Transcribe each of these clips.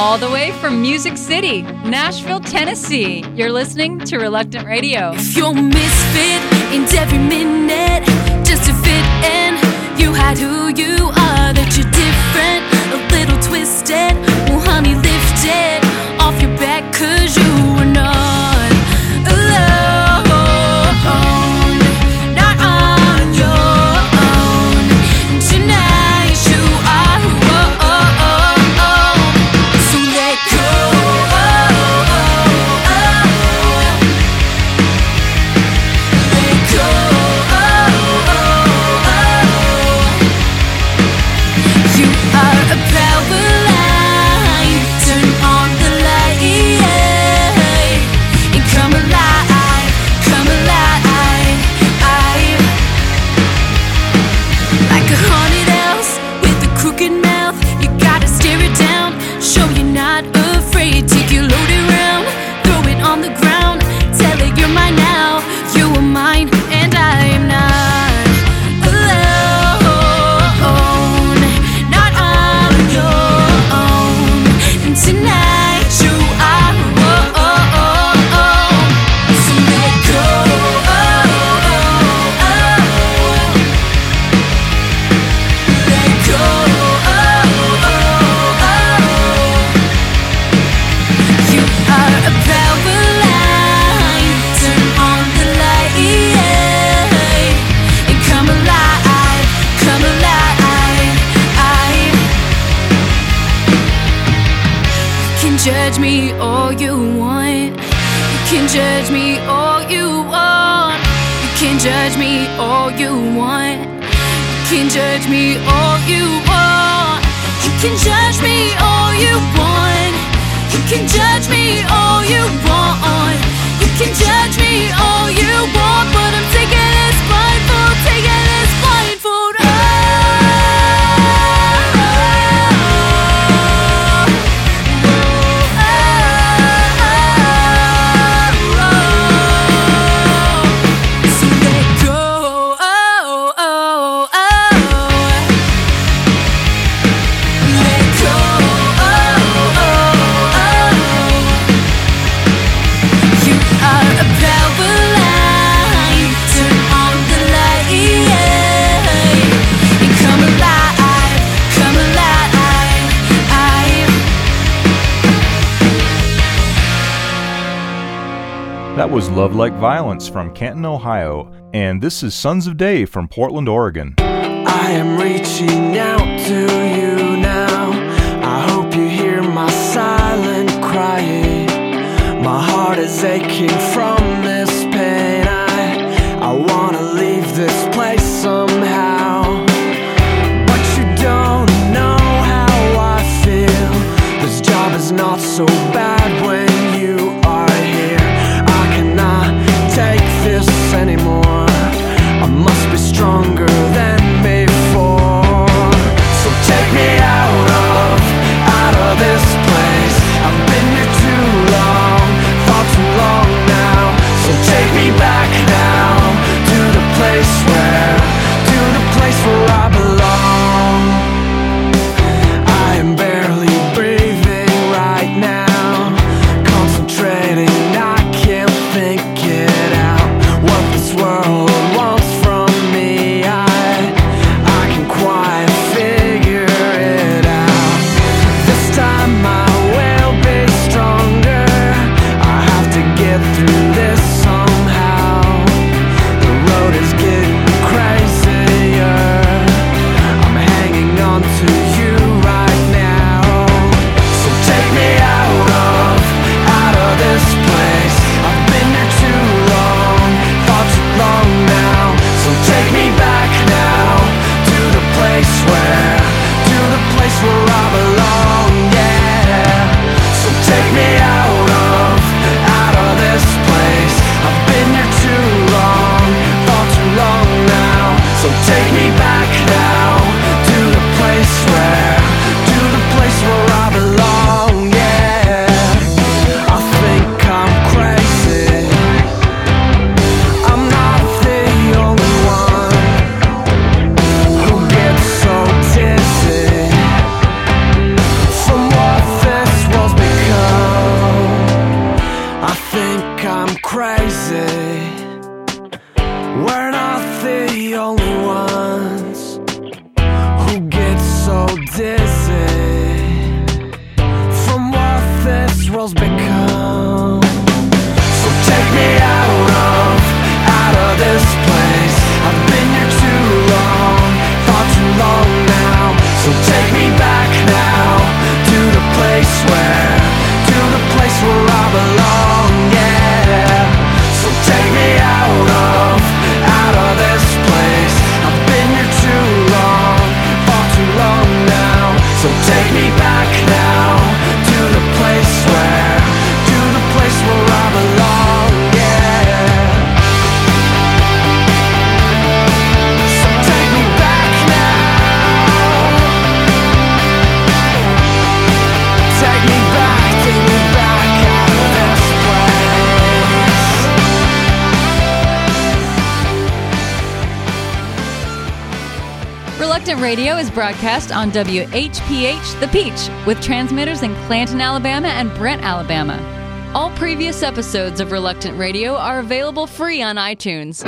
all the way from Music City, Nashville, Tennessee. You're listening to Reluctant Radio. If you're misfit in every minute just to fit in, you hide who you are, that you're different, a little twisted. Well, honey, lift it off your back, cause judge me all you want. You can judge me all you want. You can judge me all you want. You can judge me all you want. You can judge me all you want. You can judge me all you want. You can judge me all you want, but I'm taking this blindfold, taking this Was Love Like Violence from Canton, Ohio. And this is Sons of Day from Portland, Oregon. I am reaching out to you now. I hope you hear my silent crying. My heart is aching from this pain. I, I wanna leave this place somehow. But you don't know how I feel. This job is not so bad broadcast on WHPH The Peach with transmitters in Clanton, Alabama and Brent, Alabama. All previous episodes of Reluctant Radio are available free on iTunes.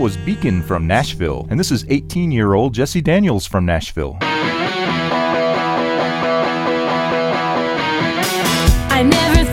Was Beacon from Nashville, and this is 18 year old Jesse Daniels from Nashville. I never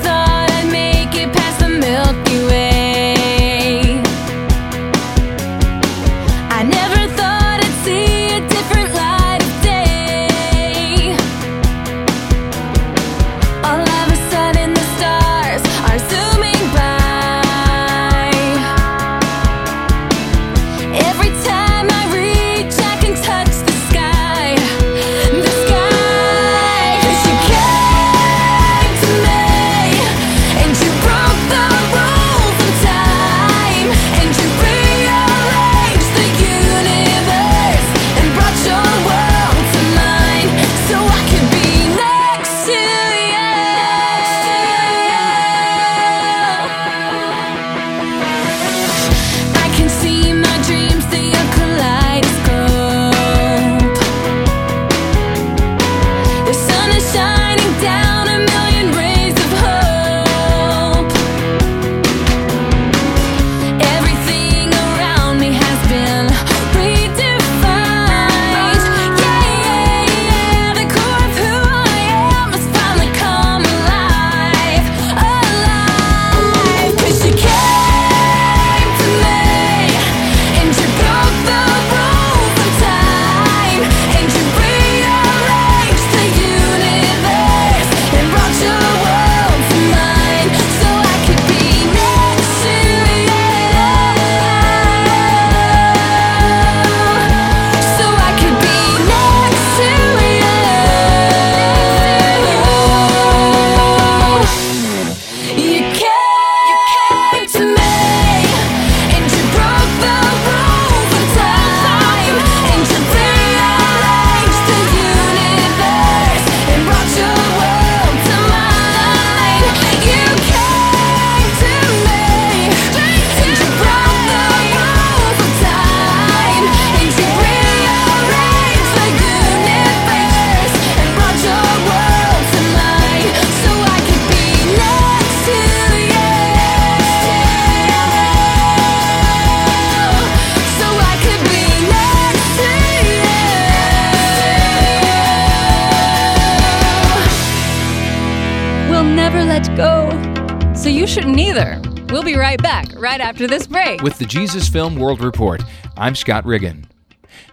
either. We'll be right back right after this break. With the Jesus Film World Report, I'm Scott Riggin.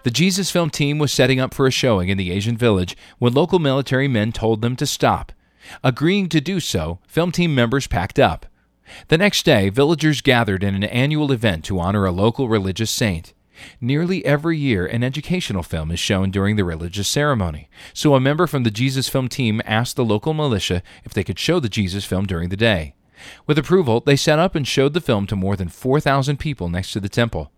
The Jesus Film team was setting up for a showing in the Asian village when local military men told them to stop. Agreeing to do so, film team members packed up. The next day, villagers gathered in an annual event to honor a local religious saint. Nearly every year, an educational film is shown during the religious ceremony, so a member from the Jesus Film team asked the local militia if they could show the Jesus film during the day. With approval, they set up and showed the film to more than 4,000 people next to the temple.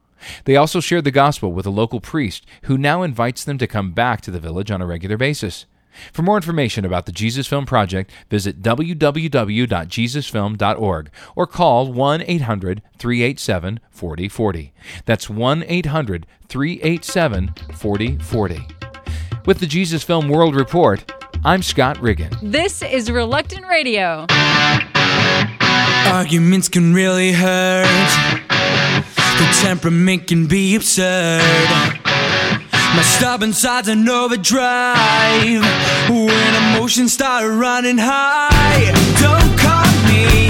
They also shared the gospel with a local priest who now invites them to come back to the village on a regular basis. For more information about the Jesus Film Project, visit www.jesusfilm.org or call 1 800 387 4040. That's 1 800 387 4040. With the Jesus Film World Report, I'm Scott Riggin. This is Reluctant Radio. Arguments can really hurt. The temperament can be absurd. My stubborn side's an overdrive. When emotions start running high, don't call me,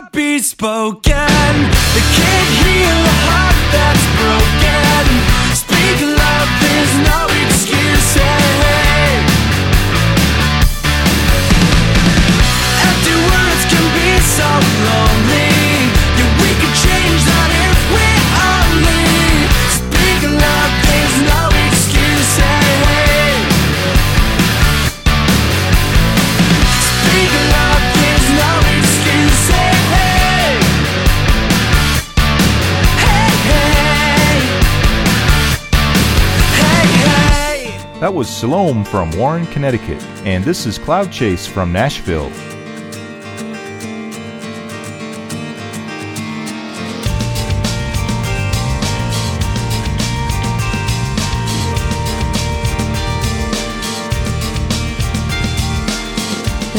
not be spoken. They can't heal a heart that's That was Salome from Warren, Connecticut, and this is Cloud Chase from Nashville.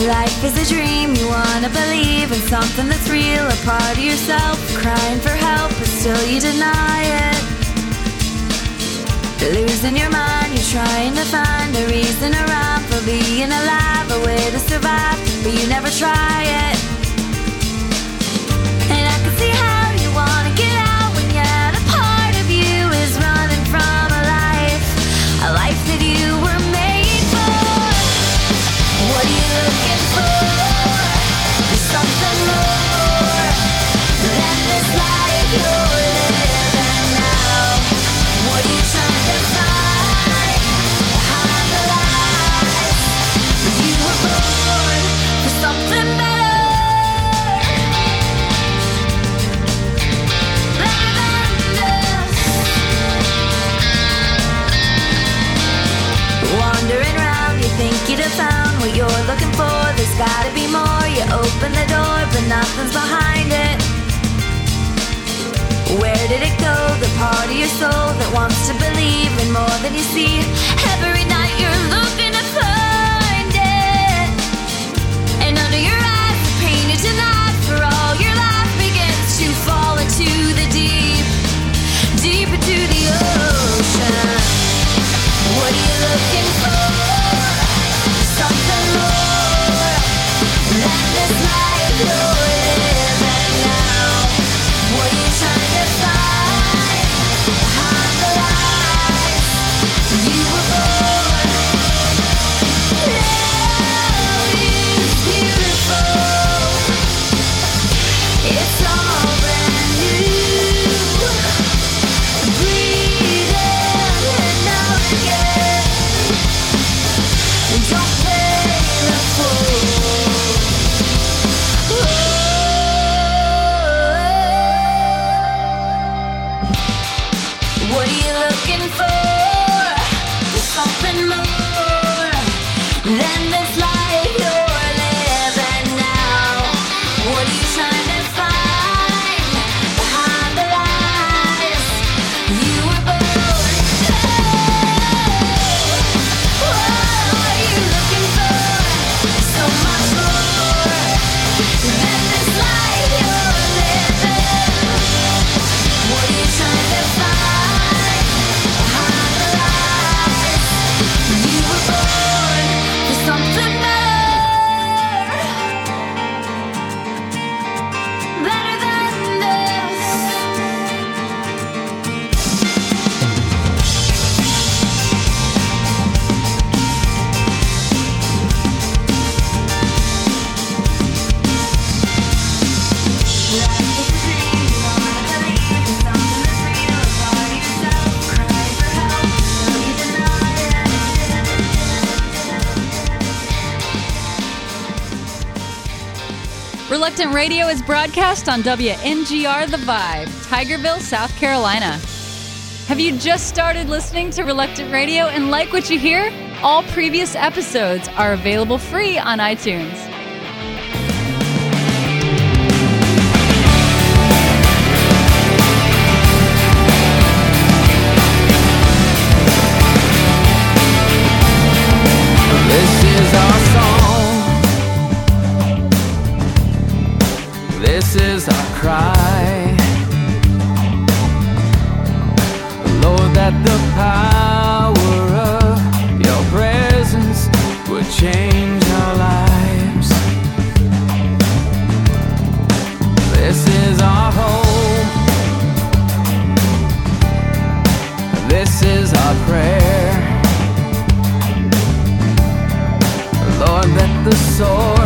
Life is a dream, you wanna believe in something that's real, a part of yourself, crying for help, but still you deny it. Losing your mind, you're trying to find a reason around for being alive, a way to survive, but you never try it. looking for, there's gotta be more. You open the door, but nothing's behind it. Where did it go? The part of your soul that wants to believe in more than you see every Reluctant Radio is broadcast on WNGR The Vibe, Tigerville, South Carolina. Have you just started listening to Reluctant Radio and like what you hear? All previous episodes are available free on iTunes. is our cry. Lord, that the power of your presence would change our lives. This is our home. This is our prayer. Lord, that the soul.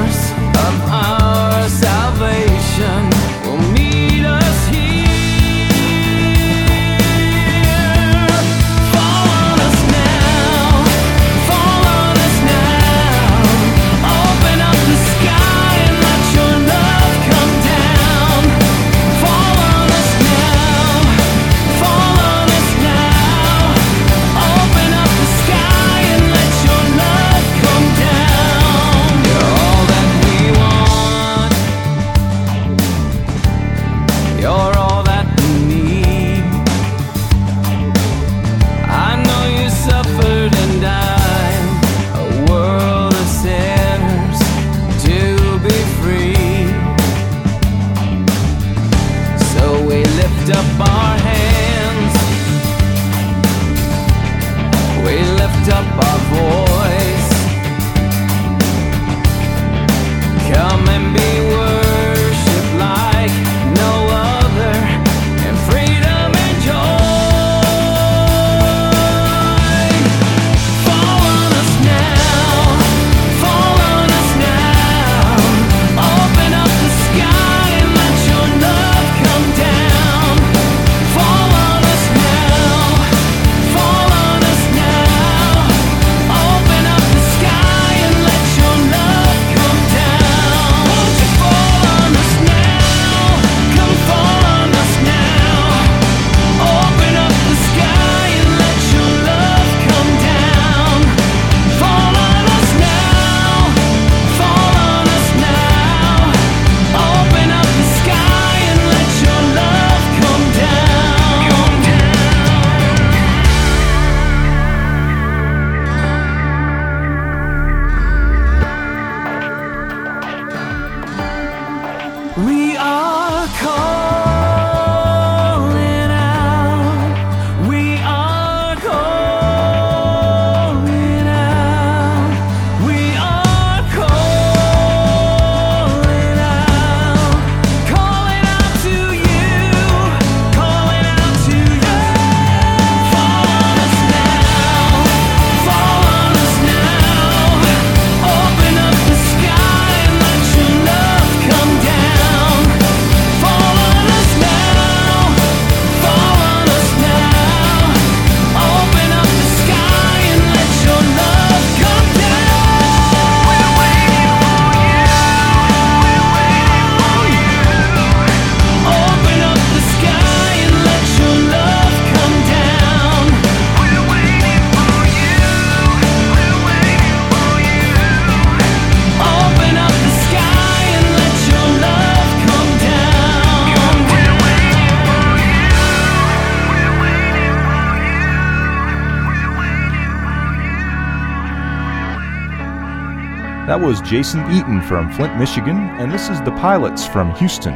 That was Jason Eaton from Flint, Michigan, and this is The Pilots from Houston.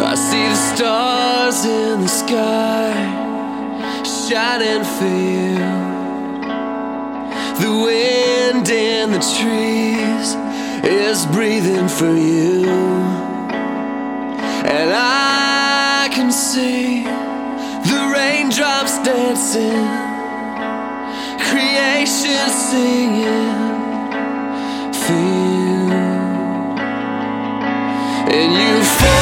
I see the stars in the sky shining for you. The wind in the trees is breathing for you. And I can see dancing, creation singing for you. And you fold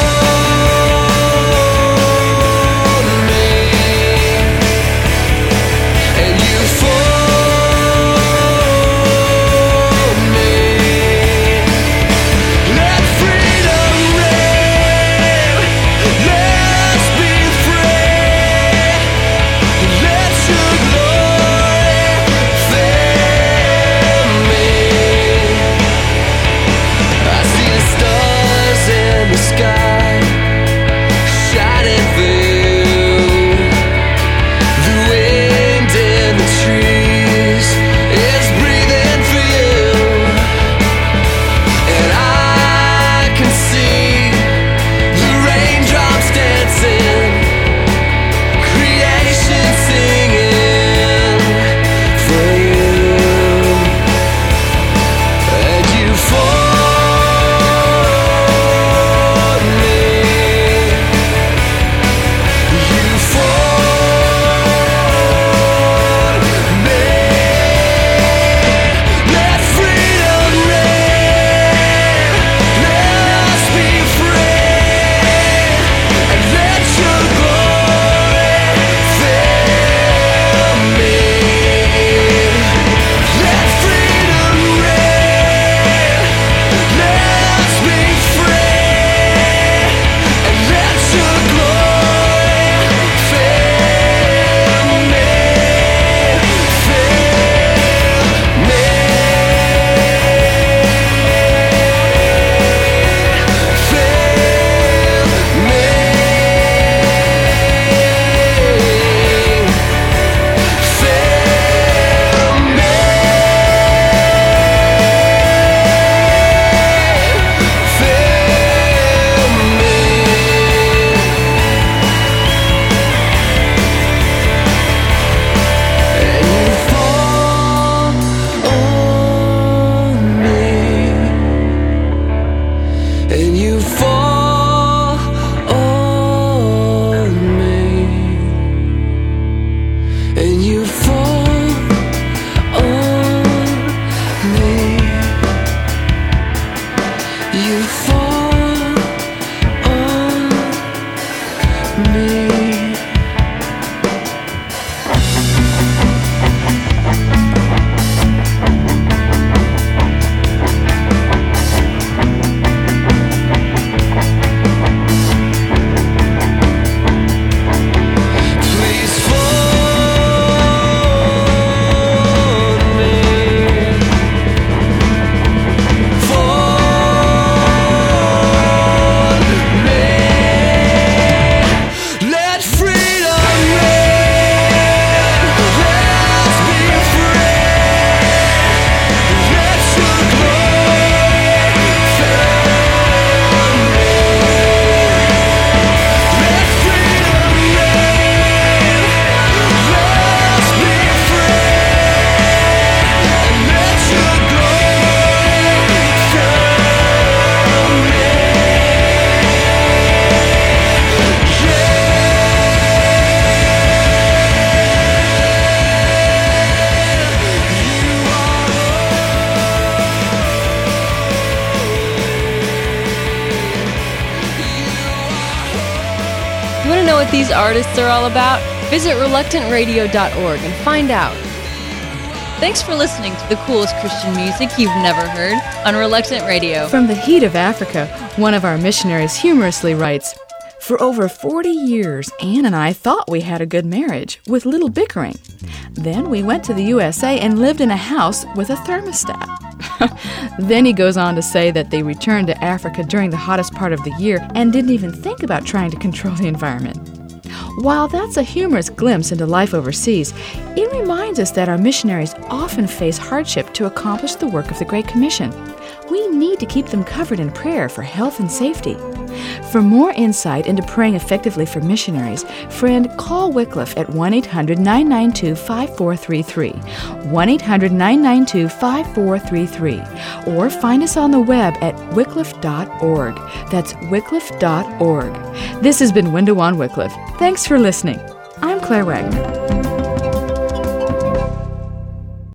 artists are all about? Visit reluctantradio.org and find out. Thanks for listening to the coolest Christian music you've never heard on Reluctant Radio. From the heat of Africa, one of our missionaries humorously writes For over 40 years, Anne and I thought we had a good marriage, with little bickering. Then we went to the USA and lived in a house with a thermostat. then he goes on to say that they returned to Africa during the hottest part of the year and didn't even think about trying to control the environment. While that's a humorous glimpse into life overseas, it reminds us that our missionaries often face hardship to accomplish the work of the Great Commission. We need to keep them covered in prayer for health and safety. For more insight into praying effectively for missionaries, friend, call Wycliffe at 1 800 992 5433. 1 800 992 5433. Or find us on the web at wycliffe.org. That's wycliffe.org. This has been Window on Wycliffe. Thanks for listening. I'm Claire Wagner.